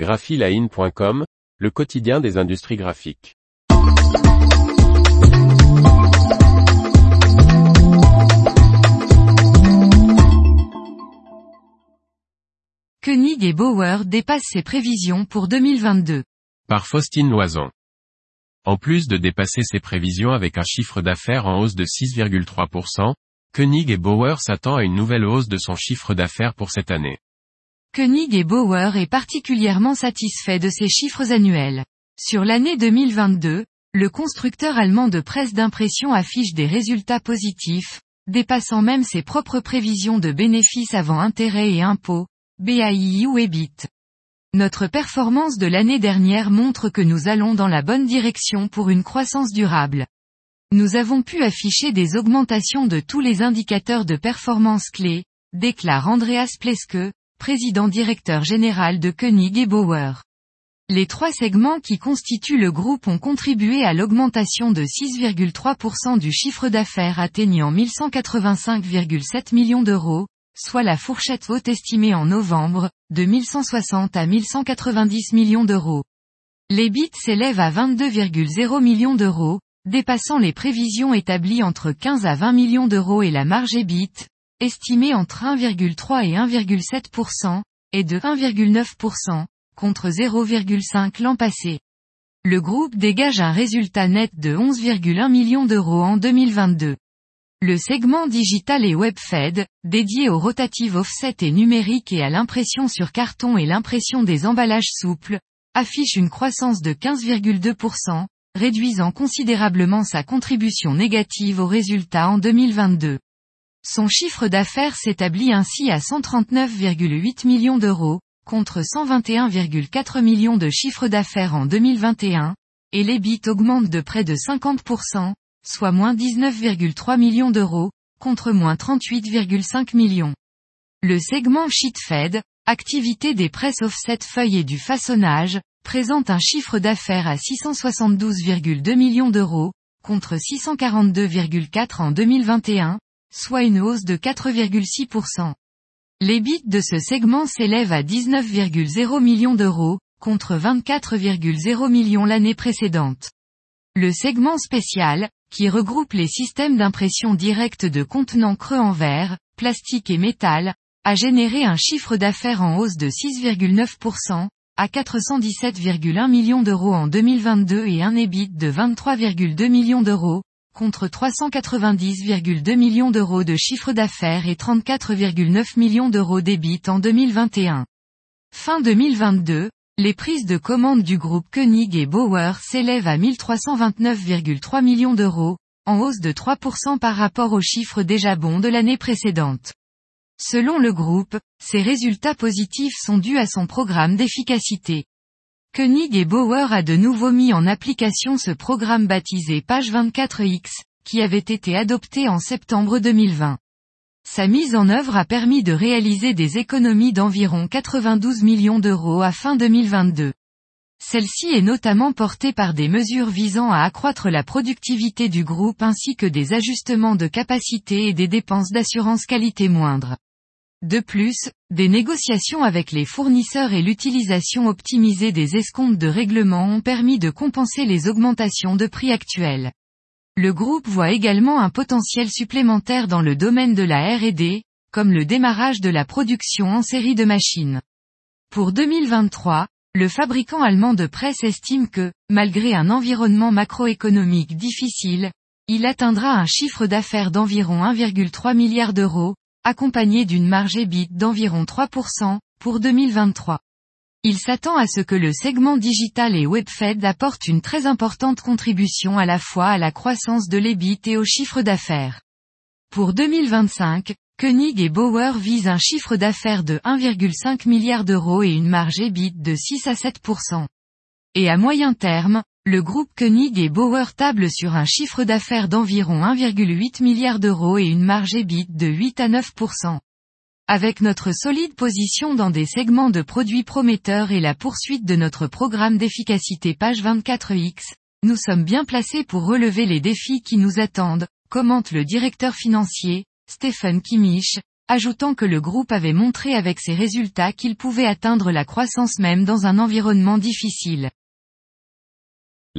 graphiline.com, le quotidien des industries graphiques. Koenig et Bauer dépassent ses prévisions pour 2022. Par Faustine Loison. En plus de dépasser ses prévisions avec un chiffre d'affaires en hausse de 6,3%, Koenig et Bauer s'attend à une nouvelle hausse de son chiffre d'affaires pour cette année. Koenig et Bauer est particulièrement satisfait de ses chiffres annuels. Sur l'année 2022, le constructeur allemand de presse d'impression affiche des résultats positifs, dépassant même ses propres prévisions de bénéfices avant intérêts et impôts, BAI ou EBIT. Notre performance de l'année dernière montre que nous allons dans la bonne direction pour une croissance durable. Nous avons pu afficher des augmentations de tous les indicateurs de performance clés, déclare Andreas Pleske, président directeur général de Koenig et Bauer. Les trois segments qui constituent le groupe ont contribué à l'augmentation de 6,3% du chiffre d'affaires atteignant 1185,7 millions d'euros, soit la fourchette haute estimée en novembre, de 1160 à 1190 millions d'euros. L'EBIT s'élève à 22,0 millions d'euros, dépassant les prévisions établies entre 15 à 20 millions d'euros et la marge EBIT, estimée entre 1,3 et 1,7%, est de 1,9%, contre 0,5 l'an passé. Le groupe dégage un résultat net de 11,1 millions d'euros en 2022. Le segment digital et WebFed, dédié aux rotatives offset et numériques et à l'impression sur carton et l'impression des emballages souples, affiche une croissance de 15,2%, réduisant considérablement sa contribution négative aux résultats en 2022. Son chiffre d'affaires s'établit ainsi à 139,8 millions d'euros, contre 121,4 millions de chiffre d'affaires en 2021, et l'EBIT augmente de près de 50%, soit moins 19,3 millions d'euros, contre moins 38,5 millions. Le segment Sheetfed, activité des presses offset feuilles et du façonnage, présente un chiffre d'affaires à 672,2 millions d'euros, contre 642,4 en 2021, soit une hausse de 4,6%. L'EBIT de ce segment s'élève à 19,0 millions d'euros, contre 24,0 millions l'année précédente. Le segment spécial, qui regroupe les systèmes d'impression directe de contenants creux en verre, plastique et métal, a généré un chiffre d'affaires en hausse de 6,9%, à 417,1 millions d'euros en 2022 et un EBIT de 23,2 millions d'euros, contre 390,2 millions d'euros de chiffre d'affaires et 34,9 millions d'euros d'EBIT en 2021. Fin 2022, les prises de commande du groupe Koenig et Bauer s'élèvent à 1329,3 millions d'euros, en hausse de 3% par rapport aux chiffres déjà bons de l'année précédente. Selon le groupe, ces résultats positifs sont dus à son programme d'efficacité. Koenig et Bauer a de nouveau mis en application ce programme baptisé Page 24X, qui avait été adopté en septembre 2020. Sa mise en œuvre a permis de réaliser des économies d'environ 92 millions d'euros à fin 2022. Celle-ci est notamment portée par des mesures visant à accroître la productivité du groupe ainsi que des ajustements de capacité et des dépenses d'assurance qualité moindres. De plus, des négociations avec les fournisseurs et l'utilisation optimisée des escomptes de règlement ont permis de compenser les augmentations de prix actuelles. Le groupe voit également un potentiel supplémentaire dans le domaine de la R&D, comme le démarrage de la production en série de machines. Pour 2023, le fabricant allemand de presse estime que, malgré un environnement macroéconomique difficile, il atteindra un chiffre d'affaires d'environ 1,3 milliard d'euros, accompagné d'une marge EBIT d'environ 3%, pour 2023. Il s'attend à ce que le segment digital et WebFed apporte une très importante contribution à la fois à la croissance de l'EBIT et au chiffre d'affaires. Pour 2025, Koenig et Bauer visent un chiffre d'affaires de 1,5 milliard d'euros et une marge EBIT de 6 à 7%. Et à moyen terme, le groupe Koenig et Bauer table sur un chiffre d'affaires d'environ 1,8 milliard d'euros et une marge EBIT de 8 à 9%. Avec notre solide position dans des segments de produits prometteurs et la poursuite de notre programme d'efficacité page 24X, nous sommes bien placés pour relever les défis qui nous attendent, commente le directeur financier, Stephen Kimmich, ajoutant que le groupe avait montré avec ses résultats qu'il pouvait atteindre la croissance même dans un environnement difficile.